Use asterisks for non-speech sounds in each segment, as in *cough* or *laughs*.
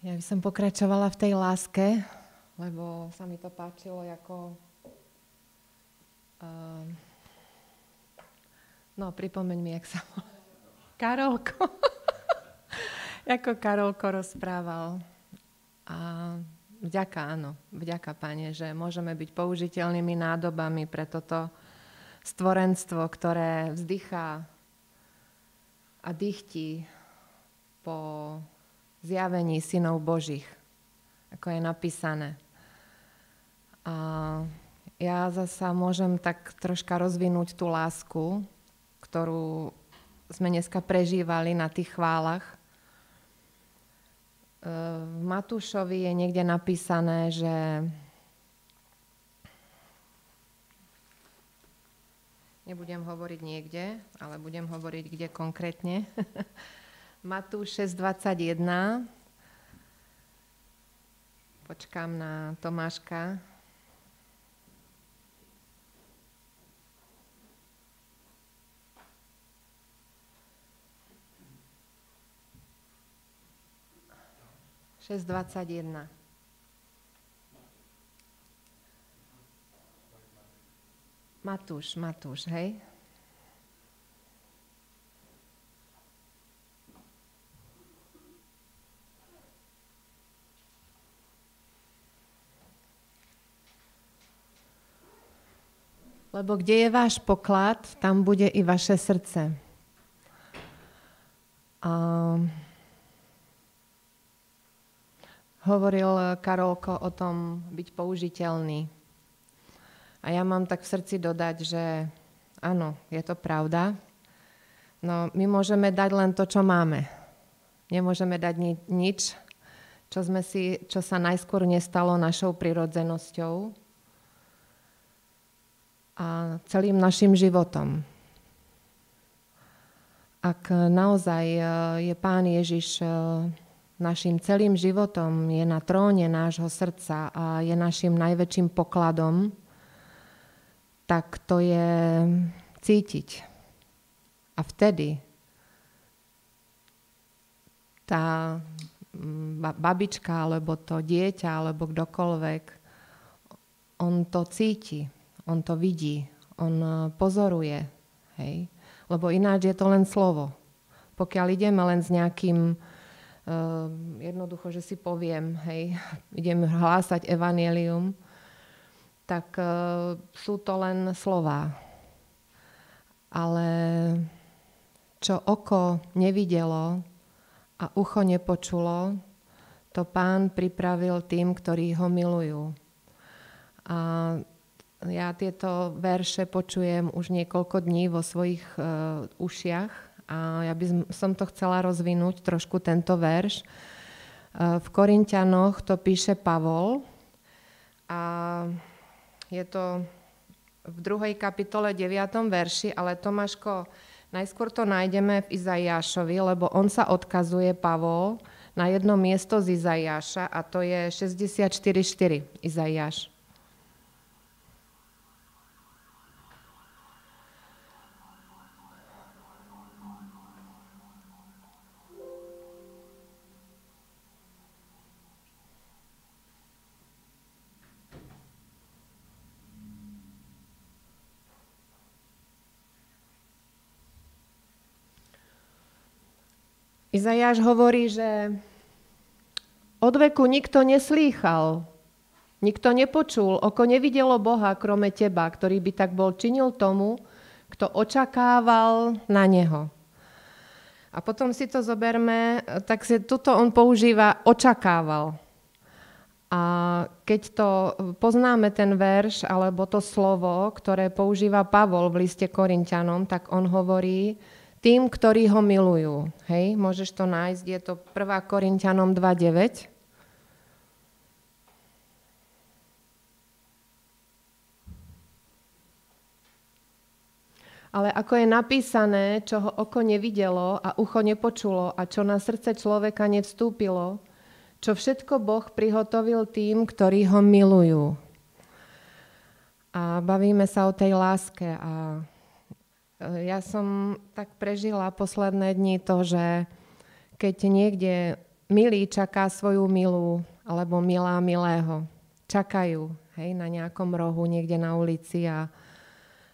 Ja by som pokračovala v tej láske, lebo sa mi to páčilo ako... Uh, no, pripomeň mi, jak sa Karolko. *laughs* ako Karolko rozprával. A vďaka, áno, vďaka, Pane, že môžeme byť použiteľnými nádobami pre toto stvorenstvo, ktoré vzdychá a dychtí po zjavení synov Božích, ako je napísané. A ja zasa môžem tak troška rozvinúť tú lásku, ktorú sme dneska prežívali na tých chválach. E, v Matúšovi je niekde napísané, že nebudem hovoriť niekde, ale budem hovoriť kde konkrétne. *laughs* Matúš 6.21. Počkám na Tomáška. Šesť dvadsať jedna. Matúš, Matúš, hej? Lebo kde je váš poklad, tam bude i vaše srdce. A hovoril Karolko o tom byť použiteľný. A ja mám tak v srdci dodať, že áno, je to pravda. No my môžeme dať len to, čo máme. Nemôžeme dať ni- nič, čo, sme si, čo sa najskôr nestalo našou prirodzenosťou a celým našim životom. Ak naozaj e, je Pán Ježiš e, našim celým životom, je na tróne nášho srdca a je našim najväčším pokladom, tak to je cítiť. A vtedy tá babička, alebo to dieťa, alebo kdokoľvek, on to cíti on to vidí, on eh, pozoruje, hej. Lebo ináč je to len slovo. Pokiaľ ideme len s nejakým, uh, jednoducho, že si poviem, hej, *laughs* idem hlásať evanielium, tak uh, sú to len slova. Ale čo oko nevidelo a ucho nepočulo, to pán pripravil tým, ktorí ho milujú. A ja tieto verše počujem už niekoľko dní vo svojich uh, ušiach a ja by som to chcela rozvinúť trošku tento verš. Uh, v Korintianoch to píše Pavol a je to v druhej kapitole 9. verši, ale Tomáško, najskôr to nájdeme v Izajášovi, lebo on sa odkazuje, Pavol, na jedno miesto z Izajáša a to je 64.4 Izajáš. Izajáš hovorí, že od veku nikto neslýchal, nikto nepočul, oko nevidelo Boha krome teba, ktorý by tak bol činil tomu, kto očakával na Neho. A potom si to zoberme, tak si tuto on používa očakával. A keď to poznáme ten verš alebo to slovo, ktoré používa Pavol v liste Korintianom, tak on hovorí, tým, ktorí ho milujú. Hej, môžeš to nájsť, je to 1. Korintianom 2.9. Ale ako je napísané, čo ho oko nevidelo a ucho nepočulo a čo na srdce človeka nevstúpilo, čo všetko Boh prihotovil tým, ktorí ho milujú. A bavíme sa o tej láske a ja som tak prežila posledné dni to, že keď niekde milý čaká svoju milú, alebo milá milého. Čakajú hej, na nejakom rohu niekde na ulici a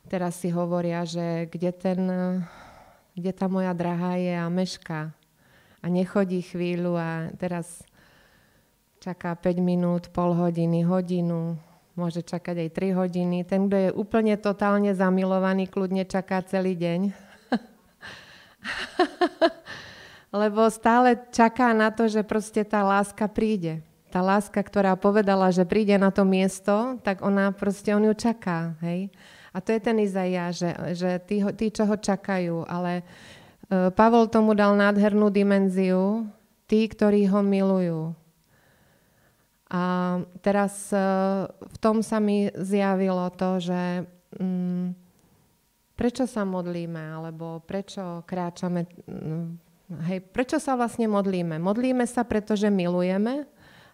teraz si hovoria, že kde, ten, kde tá moja drahá je a meška. A nechodí chvíľu a teraz čaká 5 minút, pol hodiny, hodinu, môže čakať aj 3 hodiny. Ten, kto je úplne totálne zamilovaný, kľudne čaká celý deň. *laughs* Lebo stále čaká na to, že proste tá láska príde. Tá láska, ktorá povedala, že príde na to miesto, tak ona proste, on ju čaká. Hej? A to je ten Izaia, že, že tí, tí, čo ho čakajú. Ale uh, Pavol tomu dal nádhernú dimenziu, tí, ktorí ho milujú. A teraz uh, v tom sa mi zjavilo to, že um, prečo sa modlíme, alebo prečo kráčame, um, hej, prečo sa vlastne modlíme? Modlíme sa, pretože milujeme,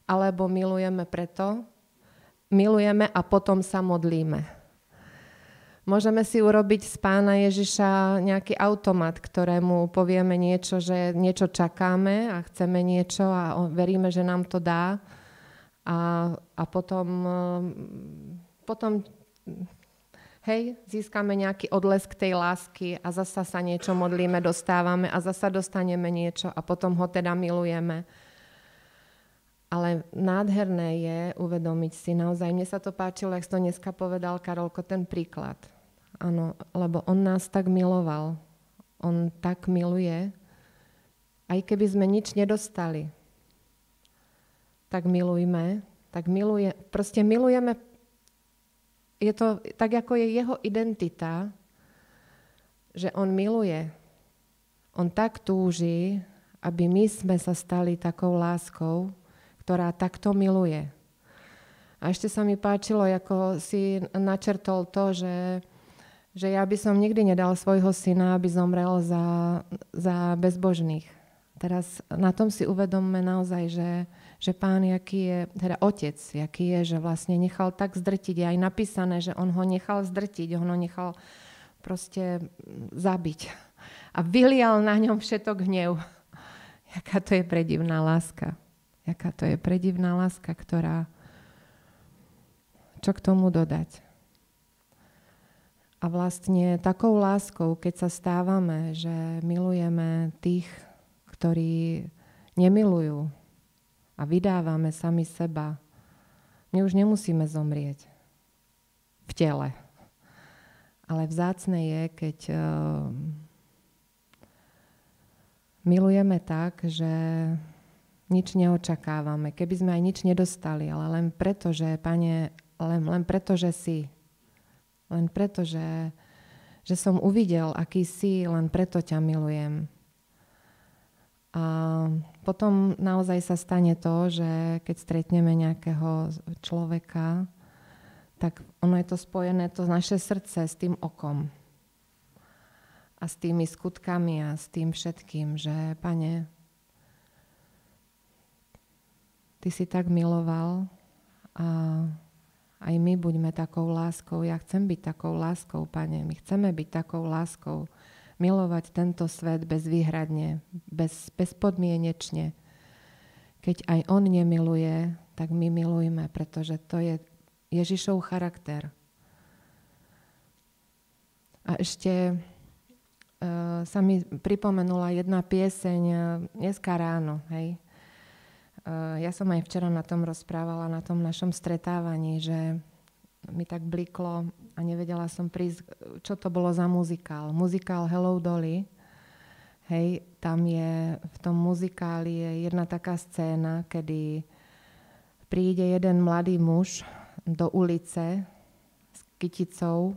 alebo milujeme preto, milujeme a potom sa modlíme. Môžeme si urobiť z pána Ježiša nejaký automat, ktorému povieme niečo, že niečo čakáme a chceme niečo a veríme, že nám to dá a, a potom, eh, potom hej, získame nejaký odlesk tej lásky a zasa sa niečo modlíme, dostávame a zasa dostaneme niečo a potom ho teda milujeme. Ale nádherné je uvedomiť si naozaj, mne sa to páčilo, jak to dneska povedal Karolko, ten príklad. Áno, lebo on nás tak miloval. On tak miluje, aj keby sme nič nedostali tak milujme, tak miluje, proste milujeme, je to tak, ako je jeho identita, že on miluje. On tak túži, aby my sme sa stali takou láskou, ktorá takto miluje. A ešte sa mi páčilo, ako si načrtol to, že, že ja by som nikdy nedal svojho syna, aby zomrel za, za bezbožných. Teraz na tom si uvedomme naozaj, že, že pán, jaký je, teda otec, jaký je, že vlastne nechal tak zdrtiť. Je aj napísané, že on ho nechal zdrtiť, on ho nechal proste zabiť. A vylial na ňom všetok hnev. Jaká to je predivná láska. Jaká to je predivná láska, ktorá... Čo k tomu dodať? A vlastne takou láskou, keď sa stávame, že milujeme tých, ktorí nemilujú, a vydávame sami seba, my už nemusíme zomrieť v tele. Ale vzácne je, keď uh, milujeme tak, že nič neočakávame. Keby sme aj nič nedostali, ale len preto, že, Pane, len, len preto, že si. Len preto, že, že som uvidel, aký si, len preto ťa milujem. A potom naozaj sa stane to, že keď stretneme nejakého človeka, tak ono je to spojené, to naše srdce s tým okom a s tými skutkami a s tým všetkým, že pane, ty si tak miloval a aj my buďme takou láskou. Ja chcem byť takou láskou, pane. My chceme byť takou láskou milovať tento svet bezvýhradne, bez, bezpodmienečne. Keď aj on nemiluje, tak my milujme, pretože to je Ježišov charakter. A ešte uh, sa mi pripomenula jedna pieseň uh, dneska ráno. Hej. Uh, ja som aj včera na tom rozprávala, na tom našom stretávaní, že mi tak bliklo a nevedela som prísť, čo to bolo za muzikál. Muzikál Hello Dolly. Hej, tam je, v tom muzikáli je jedna taká scéna, kedy príde jeden mladý muž do ulice s kyticou,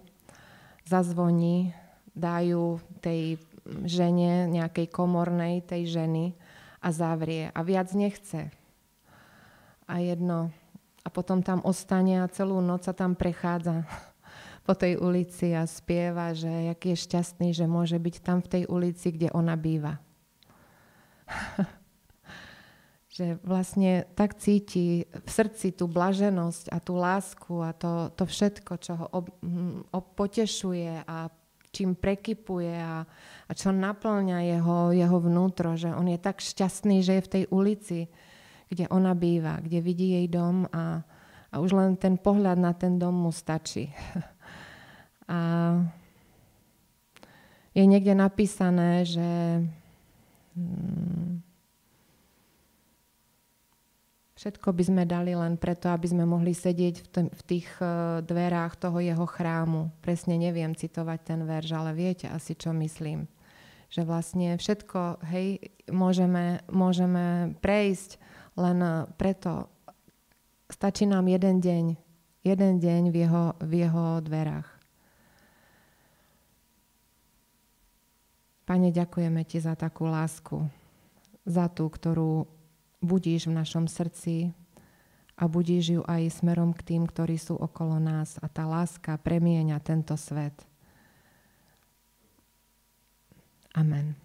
zazvoní, dajú tej žene, nejakej komornej tej ženy a zavrie. A viac nechce. A jedno a potom tam ostane a celú noc sa tam prechádza po tej ulici a spieva, že aký je šťastný, že môže byť tam v tej ulici, kde ona býva. *laughs* že vlastne tak cíti v srdci tú blaženosť a tú lásku a to, to všetko, čo ho ob, hm, ob, potešuje a čím prekypuje a, a čo naplňa jeho, jeho vnútro, že on je tak šťastný, že je v tej ulici, kde ona býva, kde vidí jej dom a, a už len ten pohľad na ten dom mu stačí. *laughs* a je niekde napísané, že hmm, Všetko by sme dali len preto, aby sme mohli sedieť v, tých uh, dverách toho jeho chrámu. Presne neviem citovať ten verš, ale viete asi, čo myslím. Že vlastne všetko, hej, môžeme, môžeme prejsť len preto, stačí nám jeden deň, jeden deň v jeho, v jeho dverách. Pane, ďakujeme Ti za takú lásku, za tú, ktorú budíš v našom srdci a budíš ju aj smerom k tým, ktorí sú okolo nás. A tá láska premieňa tento svet. Amen.